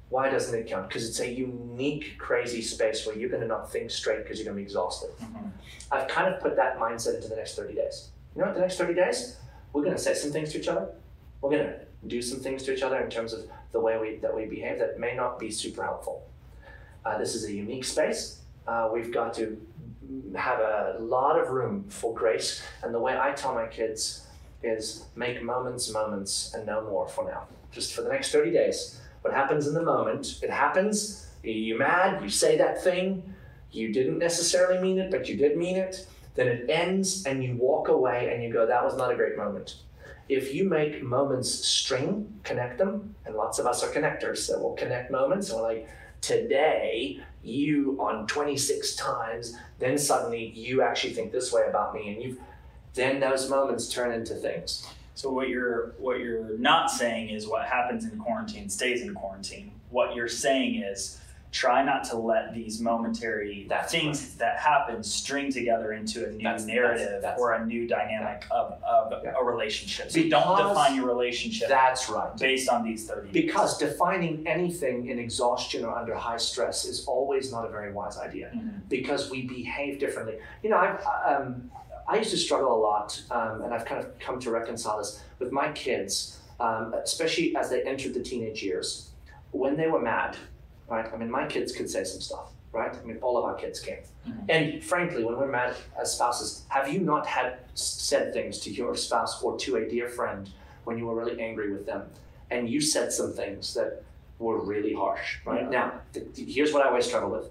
Why doesn't it count? Because it's a unique, crazy space where you're going to not think straight because you're going to be exhausted. Mhm. I've kind of put that mindset into the next 30 days. You know what, the next 30 days, we're going to say some things to each other. We're going to do some things to each other in terms of the way we, that we behave that may not be super helpful. Uh, this is a unique space. Uh, we've got to have a lot of room for grace. And the way I tell my kids is make moments moments and no more for now. Just for the next 30 days. What happens in the moment, it happens. You're mad, you say that thing, you didn't necessarily mean it, but you did mean it. Then it ends and you walk away and you go, that was not a great moment. If you make moments string, connect them, and lots of us are connectors, so we'll connect moments and we're like, today you on 26 times, then suddenly you actually think this way about me, and you've then those moments turn into things. So what you're what you're not saying is what happens in quarantine stays in quarantine. What you're saying is try not to let these momentary That's things that happen string together into a new That's- narrative that's- that's- or a new dynamic of, of Yeah. a relationship. So don't define your relationship That's right. based on these 30 days. Because defining anything in exhaustion or under high stress is always not a very wise idea. Mhm. because we behave differently. You know, I've, um, I used to struggle a lot, um, and I've kind of come to reconcile this with my kids, um, especially as they entered the teenage years. When they were mad, right? I mean, my kids could say some stuff, right? I mean, all of our kids can. Mhm. And frankly, when we're mad as spouses, have you not had said things to your spouse or to a dear friend when you were really angry with them, and you said some things that were really harsh, right? Yeah. Now, th- here's what I always struggle with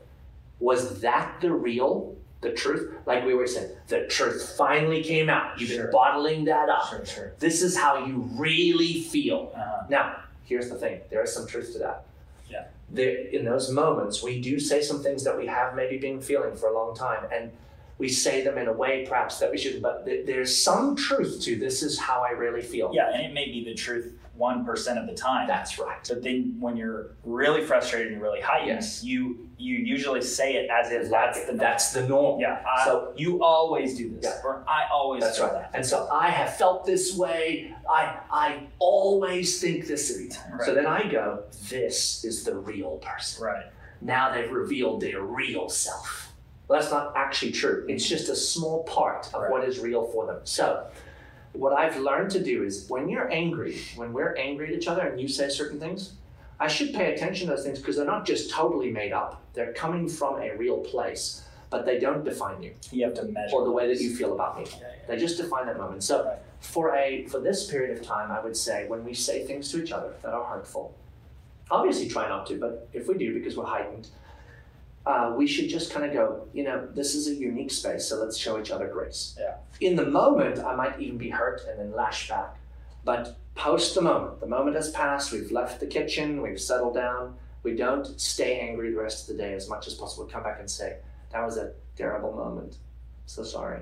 was that the real the truth like we always said the truth finally came out you've Sure. been bottling that up Sure, sure. this is how you really feel Uh-huh. now here's the thing there is some truth to that Yeah. there, in those moments we do say some things that we have maybe been feeling for a long time and we say them in a way perhaps that we shouldn't, but th- there's some truth to this is how i really feel Yeah, and it may be the truth one percent of the time. That's right. But then when you're really frustrated and really heightened, Yes. you you usually say it as if that's the that's the norm. yeah. I, So- you always do this, Yeah. or I always That's right. that. And so I have felt this way. I I always think this every time. So then I go, this is the real person. Right. Now they've revealed their real self. Well, that's not actually true. It's just a small part of Right. what is real for them. So what I've learned to do is when you're angry, when we're angry at each other and you say certain things, I should pay attention to those things because they're not just totally made up. They're coming from a real place, but they don't define you You have to measure or the way that you feel about me. Yeah, yeah. They just define that moment. So Right. for a for this period of time, I would say when we say things to each other that are hurtful, obviously try not to, but if we do because we're heightened, uh, we should just kind of go, you know, this is a unique space, so let's show each other grace. Yeah. In the moment, I might even be hurt and then lash back, but post the moment, the moment has passed. We've left the kitchen, we've settled down. We don't stay angry the rest of the day as much as possible. Come back and say, that was a terrible moment. So sorry.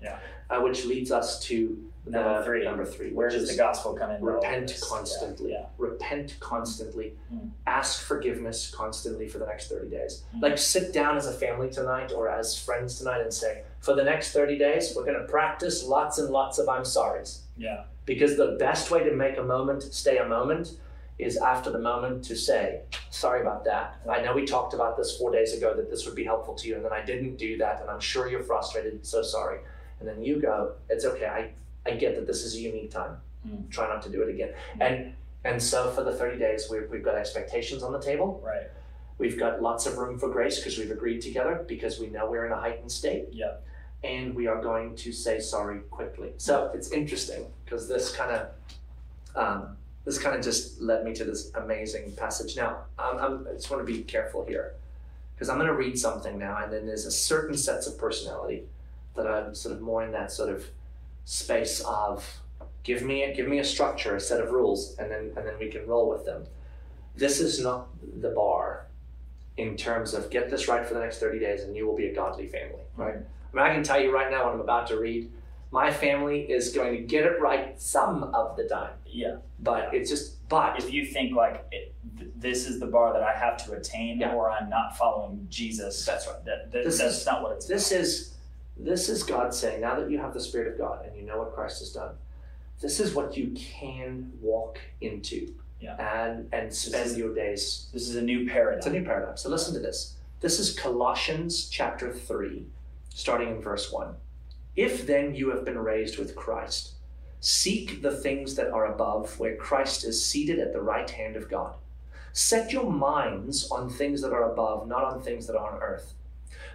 Yeah. Uh, which leads us to Number the- three. Number three. Where does the gospel come in? repent constantly. Yeah. Repent constantly. Mm. Ask forgiveness constantly for the next 30 days. Mm. Like sit down as a family tonight or as friends tonight and say, for the next 30 days, we're going to practice lots and lots of I'm sorries. Yeah. Because the best way to make a moment stay a moment is after the moment to say, sorry about that. I know we talked about this four days ago that this would be helpful to you, and then I didn't do that, and I'm sure you're frustrated, so sorry. And then you go, it's okay, I, I get that this is a unique time. Mm. Try not to do it again. Mm. And and so for the 30 days, we've, we've got expectations on the table. Right. We've got lots of room for grace because we've agreed together because we know we're in a heightened state Yeah. and we are going to say sorry quickly. So it's interesting because this kind of um, this kind of just led me to this amazing passage. Now um, I'm, I just want to be careful here because I'm going to read something now, and then there's a certain sets of personality that I'm sort of more in that sort of space of give me a, give me a structure, a set of rules, and then and then we can roll with them. This is not the bar in terms of get this right for the next 30 days and you will be a godly family, mm-hmm. right? I mean, I can tell you right now what I'm about to read. My family is going to get it right some of the time, Yeah. but it's just, but If you think like it, th- this is the bar that I have to attain, Yeah. or I'm not following Jesus, That's right. That, that, that's is- not what it's. this is this is God saying, now that you have the Spirit of God and you know what Christ has done, this is what you can walk into Yeah. and and spend is- your days. This is a new paradigm. It's a new paradigm. So listen to this. This is Colossians chapter 3, starting in verse 1. If then you have been raised with Christ, seek the things that are above, where Christ is seated at the right hand of God. Set your minds on things that are above, not on things that are on earth.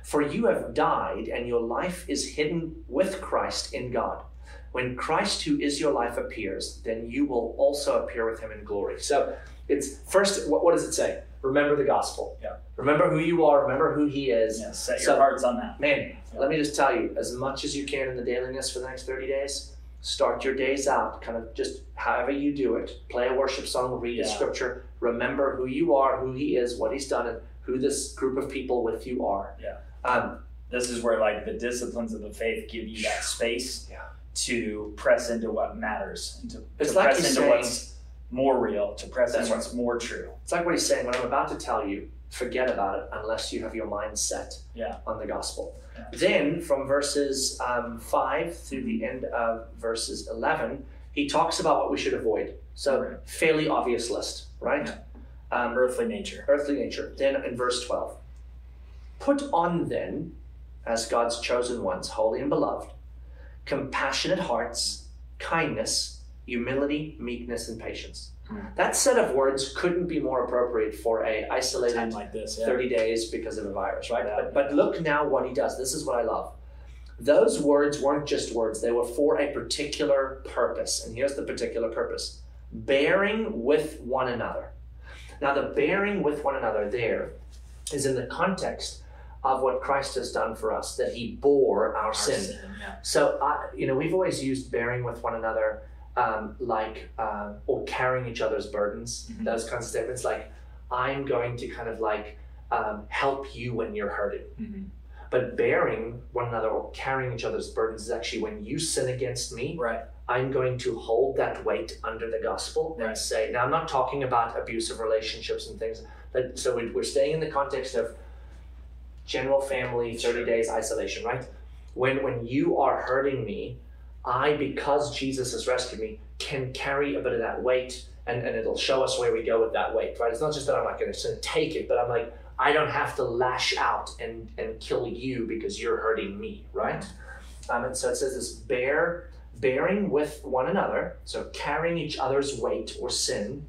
For you have died, and your life is hidden with Christ in God. When Christ, who is your life, appears, then you will also appear with him in glory. So it's first, what, what does it say? Remember the gospel. Yeah. Remember who you are, remember who he is. Yeah, set So- your hearts on that. Man, Yeah. let me just tell you, as much as you can in the dailiness for the next 30 days, start your days out, kind of just however you do it. Play a worship song, read a scripture, remember who you are, who he is, what he's done, and who this group of people with you are. Yeah. Um, This is where like the disciplines of the faith give you that space Yeah. to press into what matters, and to, It's to like press into saying- what's more real, to press into what's more true. It's like what he's saying, what I'm about to tell you, forget about it unless you have your mind set Yeah. on the gospel. Yeah. Then, from verses um, 5 through the end of verses 11, he talks about what we should avoid. So, Right. fairly obvious list, right? Um, Earthly nature. earthly nature. Then, in verse 12, put on then, as God's chosen ones, holy and beloved, compassionate hearts, kindness, humility, meekness, and patience. Mm. That set of words couldn't be more appropriate for a isolated Time like this. Yeah. 30 days because of a virus, right? Yeah. But, but look now what he does. This is what I love. Those words weren't just words, they were for a particular purpose. And here's the particular purpose bearing with one another. Now, the bearing with one another there is in the context of what Christ has done for us, that he bore our, Our sin. sin, yeah. So, I, you know, we've always used bearing with one another um, like, uh, or carrying each other's burdens, Mhm. those kinds of statements. Like, I'm going to kind of like um, help you when you're hurting. Mhm. But bearing one another or carrying each other's burdens is actually when you sin against me, Right. I'm going to hold that weight under the gospel and Right. say, now I'm not talking about abusive relationships and things. But, so we're staying in the context of general family, 30 days isolation, right? When, when you are hurting me, I, because Jesus has rescued me, can carry a bit of that weight and, and it'll show us where we go with that weight, right? It's not just that I'm not going to take it, but I'm like, I don't have to lash out and, and kill you because you're hurting me, right? Um, and so it says this bear, bearing with one another, so carrying each other's weight or sin.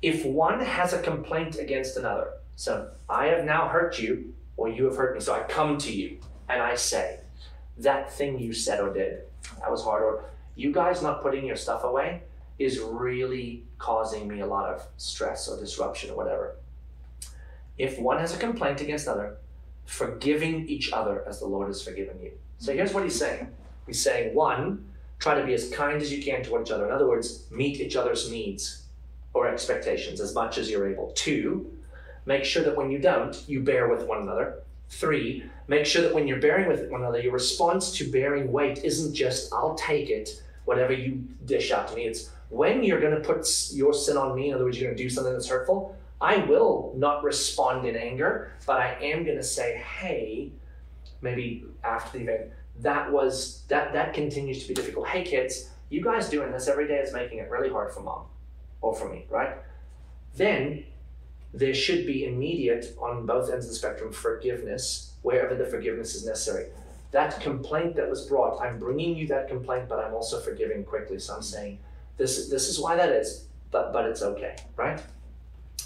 If one has a complaint against another, so I have now hurt you, or you have hurt me, so I come to you and I say, that thing you said or did, that was hard, or you guys not putting your stuff away is really causing me a lot of stress or disruption or whatever. If one has a complaint against another, forgiving each other as the Lord has forgiven you. So here's what he's saying. He's saying, one, try to be as kind as you can toward each other. In other words, meet each other's needs or expectations as much as you're able. Two, make sure that when you don't, you bear with one another. Three, make sure that when you're bearing with one another, your response to bearing weight isn't just, I'll take it, whatever you dish out to me. It's when you're going to put your sin on me, in other words, you're going to do something that's hurtful, I will not respond in anger, but I am going to say, hey, maybe after the event, that was, that, that continues to be difficult. Hey, kids, you guys doing this every day is making it really hard for mom or for me, right? Then there should be immediate on both ends of the spectrum forgiveness wherever the forgiveness is necessary. That complaint that was brought, I'm bringing you that complaint, but I'm also forgiving quickly. So I'm saying, this, this is why that is, but, but it's okay, right?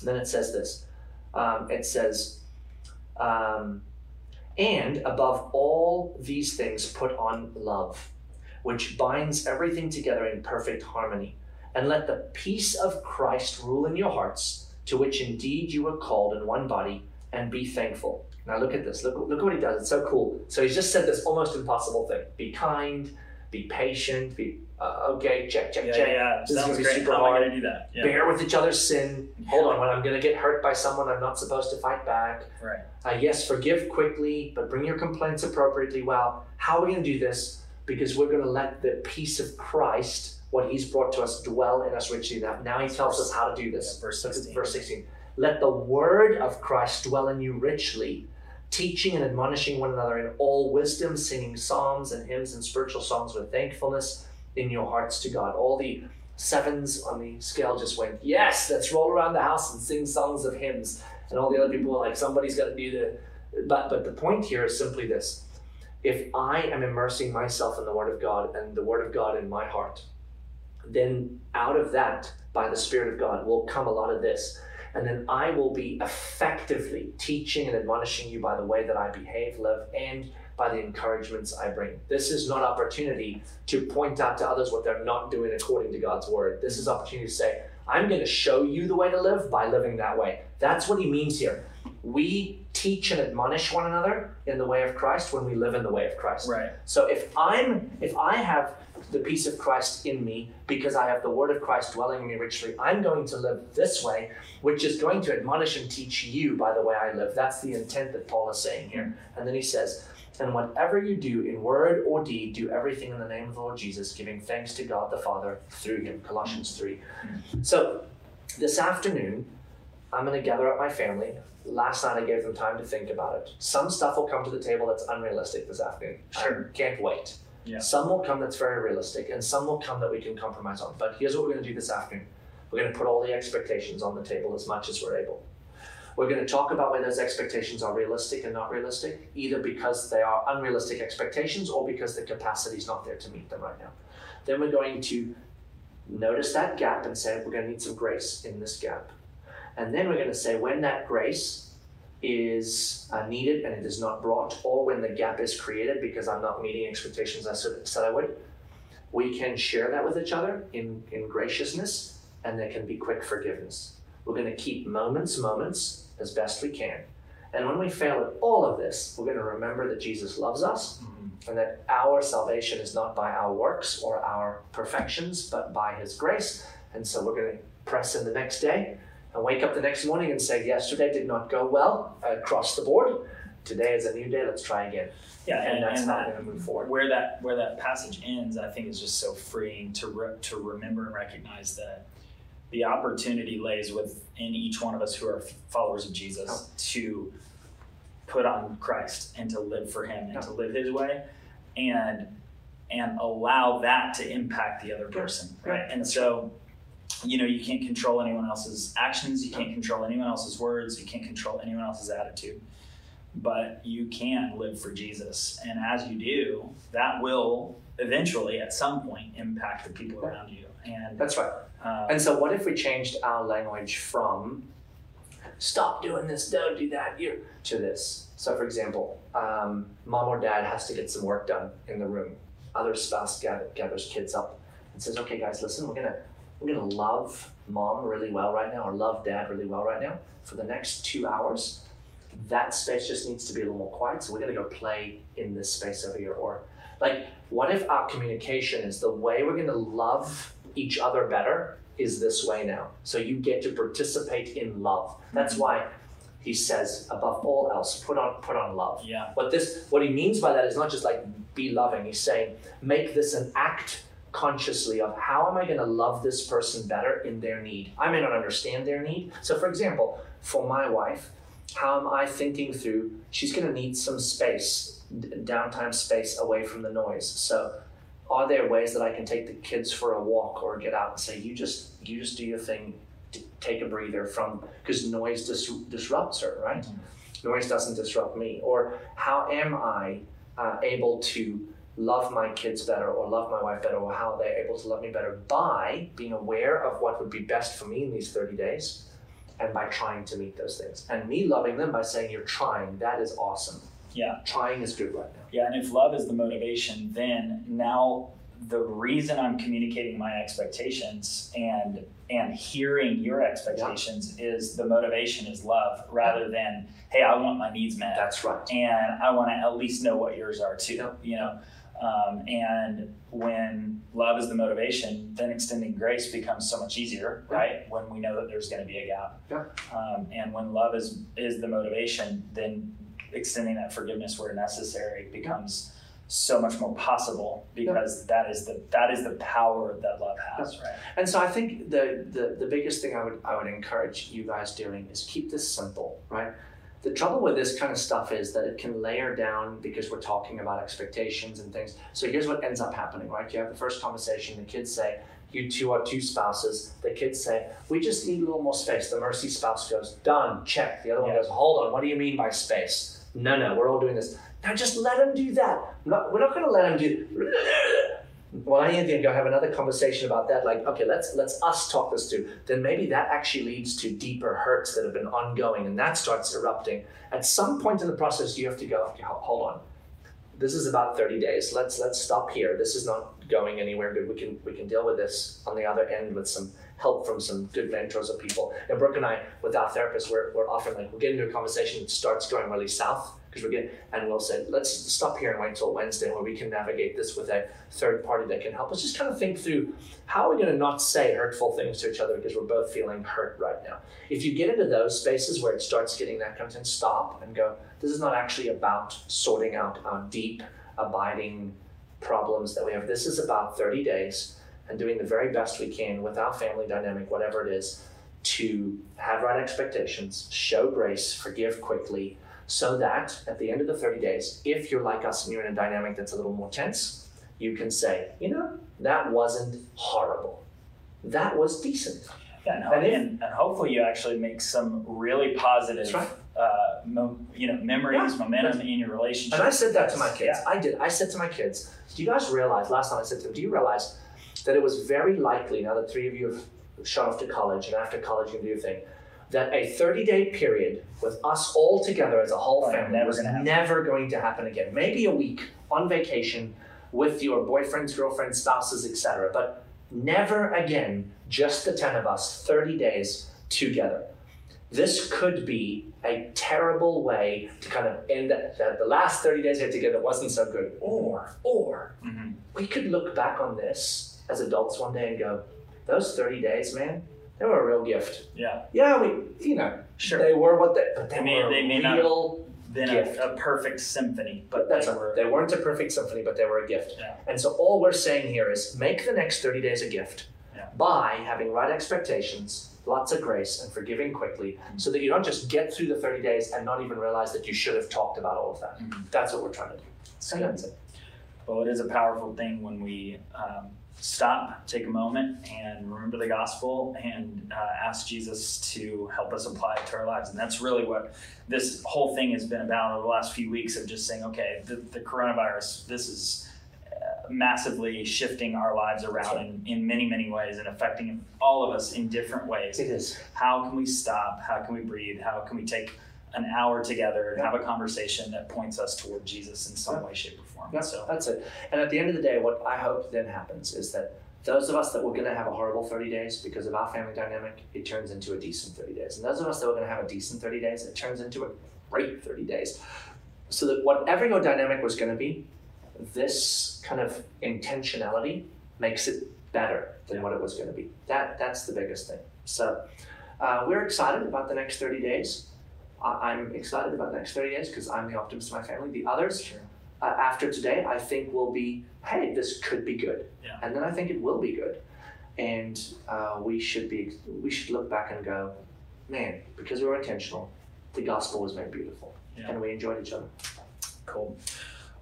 then it says this um, it says, um, and above all these things, put on love, which binds everything together in perfect harmony. And let the peace of Christ rule in your hearts, to which indeed you were called in one body, and be thankful. Now look at this. Look, look what he does. It's so cool. So he's just said this almost impossible thing: be kind, be patient, be uh, okay. Check, check, Yeah, check. yeah. This is gonna be great. super How am I hard. to do that? Yeah. Bear with each other's sin. Hold on, when I'm going to get hurt by someone, I'm not supposed to fight back. Right. Uh, yes, forgive quickly, but bring your complaints appropriately. Well, how are we going to do this? Because we're going to let the peace of Christ, what He's brought to us, dwell in us richly. Now, now He tells us how to do this. Yeah, verse 16. Verse 16. Let the word of Christ dwell in you richly, teaching and admonishing one another in all wisdom, singing psalms and hymns and spiritual songs with thankfulness in your hearts to God. All the sevens on the scale just went, yes, let's roll around the house and sing songs of hymns. And all the other people were like, somebody's got to do the. But, but the point here is simply this if I am immersing myself in the Word of God and the Word of God in my heart, then out of that, by the Spirit of God, will come a lot of this. And then I will be effectively teaching and admonishing you by the way that I behave, live, and by the encouragements I bring. This is not opportunity to point out to others what they're not doing according to God's word. This is opportunity to say, I'm going to show you the way to live by living that way. That's what he means here. We teach and admonish one another in the way of Christ when we live in the way of Christ. Right. So if I'm if I have the peace of Christ in me because I have the word of Christ dwelling in me richly, I'm going to live this way, which is going to admonish and teach you by the way I live. That's the intent that Paul is saying here. And then he says, and whatever you do in word or deed, do everything in the name of the Lord Jesus, giving thanks to God the Father through him. Colossians 3. So this afternoon, I'm going to gather up my family. Last night I gave them time to think about it. Some stuff will come to the table that's unrealistic this afternoon. Sure. I can't wait. Yeah. Some will come that's very realistic, and some will come that we can compromise on. But here's what we're going to do this afternoon we're going to put all the expectations on the table as much as we're able. We're going to talk about whether those expectations are realistic and not realistic, either because they are unrealistic expectations or because the capacity is not there to meet them right now. Then we're going to notice that gap and say we're going to need some grace in this gap. And then we're going to say when that grace is uh, needed and it is not brought, or when the gap is created because I'm not meeting expectations I said I would, we can share that with each other in, in graciousness and there can be quick forgiveness. We're going to keep moments, moments as best we can. And when we fail at all of this, we're going to remember that Jesus loves us Mhm. and that our salvation is not by our works or our perfections, but by His grace. And so we're going to press in the next day and wake up the next morning and say, Yesterday did not go well across the board. today is a new day. Let's try again. Yeah, And, and, that's and how that, we're going to move forward. where that where that passage ends, I think is just so freeing to re- to remember and recognize that the opportunity lays within each one of us who are followers of Jesus oh. to put on Christ and to live for Him and Yeah. to oh. live His way, and and allow that to impact the other person, right? And so. You know, you can't control anyone else's actions. You can't control anyone else's words. You can't control anyone else's attitude but you can live for Jesus. And as you do, that will eventually, at some point, impact the people around you. And That's right. uh, And so, what if we changed our language from "stop doing this, don't do that," you to this? So, for example, um, mom or dad has to get some work done in the room. Other spouse gather, gathers kids up and says, "Okay, guys, listen, we're gonna we're gonna love mom really well right now, or love dad really well right now for the next two hours. That space just needs to be a little more quiet. So we're gonna go play in this space over here, or like, what if our communication is the way we're gonna love each other better is this way now. So you get to participate in love. That's mm-hmm. why he says, above all else, put on put on love. yeah, What this what he means by that is not just like be loving. He's saying make this an act consciously of how am I going to love this person better in their need. I may not understand their need. So for example, for my wife, how am I thinking through she's going to need some space, downtime space away from the noise. So are there ways that I can take the kids for a walk or get out and say you just you just do your thing take a breather from because noise dis- disrupts her right noise doesn't disrupt me or how am i uh, able to love my kids better or love my wife better or how they're able to love me better by being aware of what would be best for me in these 30 days and by trying to meet those things and me loving them by saying you're trying that is awesome yeah, trying is good right now yeah. And if love is the motivation, then now the reason I'm communicating my expectations and and hearing your expectations is the motivation is love rather than hey, I want my needs met. that's right and I want to at least know what yours are too. Yeah. You know, um, and when love is the motivation, then extending grace becomes so much easier, Yeah. right? When we know that there's going to be a gap. Yeah. Um, and when love is is the motivation, then extending that forgiveness where necessary becomes so much more possible because that is the that is the power that love has, right? And so I think the, the the biggest thing I would I would encourage you guys doing is keep this simple, right? The trouble with this kind of stuff is that it can layer down because we're talking about expectations and things. So here's what ends up happening, right? You have the first conversation, the kids say, you two are two spouses. The kids say, we just need a little more space. The mercy spouse goes, done, check. The other one Yeah. goes, hold on, what do you mean by space? No, no, we're all doing this. Now just let him do that. We're not going to let him do. Well, I need to go have another conversation about that. Like, okay, let's let's us talk this through. Then maybe that actually leads to deeper hurts that have been ongoing, and that starts erupting. At some point in the process, you have to go. Okay, hold on. This is about thirty days. Let's let's stop here. This is not going anywhere good. We can we can deal with this on the other end with some help from some good mentors or people. And Brooke and I, with our therapist, we're, we're often like we'll get into a conversation that starts going really south because we're getting, and we'll say let's stop here and wait until Wednesday where we can navigate this with a third party that can help us just kind of think through how are we going to not say hurtful things to each other because we're both feeling hurt right now. If you get into those spaces where it starts getting that content, stop and go. This is not actually about sorting out our deep, abiding problems that we have. This is about 30 days and doing the very best we can with our family dynamic, whatever it is, to have right expectations, show grace, forgive quickly, so that at the end of the 30 days, if you're like us and you're in a dynamic that's a little more tense, you can say, you know, that wasn't horrible. That was decent. And if- and, and hopefully you actually make some really positive, right. uh, mo- you know, memories, Yeah. momentum in your relationship. And I said that to my kids. Yeah. I did. I said to my kids, do you guys realize, last time I said to them, do you realize that it was very likely, now that three of you have shot off to college and after college you can do your thing, that a 30 day period with us all together as a whole Right, family never was never going to happen again. Maybe a week on vacation with your boyfriends, girlfriends, spouses, etc. But never again, just the 10 of us, 30 days together. This could be a terrible way to kind of end that, that the last 30 days here together wasn't so good. Or, or Mhm. we could look back on this as adults one day and go, those 30 days, man, they were a real gift. Yeah, Yeah, we, you know, sure. they were what they, but they, They may- were they may not- real been gift. a, a perfect symphony, but That's they a, were they weren't a perfect symphony, but they were a gift. Yeah. And so all we're saying here is make the next 30 days a gift Yeah. by having right expectations, lots of grace, and forgiving quickly, so that you don't just get through the 30 days and not even realize that you should have talked about all of that. Mhm. That's what we're trying to do. Good. that's it. Well, it is a powerful thing when we um, stop, take a moment, and remember the gospel and uh, ask Jesus to help us apply it to our lives. And that's really what this whole thing has been about over the last few weeks of just saying, okay, the, the coronavirus, this is uh, massively shifting our lives around in, in many, many ways and affecting all of us in different ways. It is. How can we stop? How can we breathe? How can we take an hour together and have a conversation that points us toward Jesus in some way, shape, or Yeah, So, that's it. And at the end of the day, what I hope then happens is that those of us that were going to have a horrible 30 days because of our family dynamic, it turns into a decent 30 days. And those of us that were going to have a decent 30 days, it turns into a great 30 days. So that whatever your dynamic was going to be, this kind of intentionality makes it better than what it was going to be. That that's the biggest thing. So uh, we're excited about the next 30 days. I- I'm excited about the next 30 days because I'm the optimist of my family. The others, sure. Uh, after today, I think will be, hey, this could be good, Yeah. and then I think it will be good, and uh, we should be, we should look back and go, man, because we were intentional, the gospel was made beautiful, Yeah. and we enjoyed each other. Cool.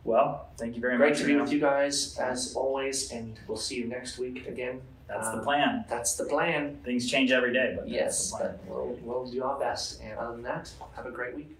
Well, thank you very Great much. Great to be with you guys as always, and we'll see you next week again. That's the Um, plan. That's the plan. Things change every day, but Yes, the plan. but we'll, we'll do our best. And other than that, have a great week.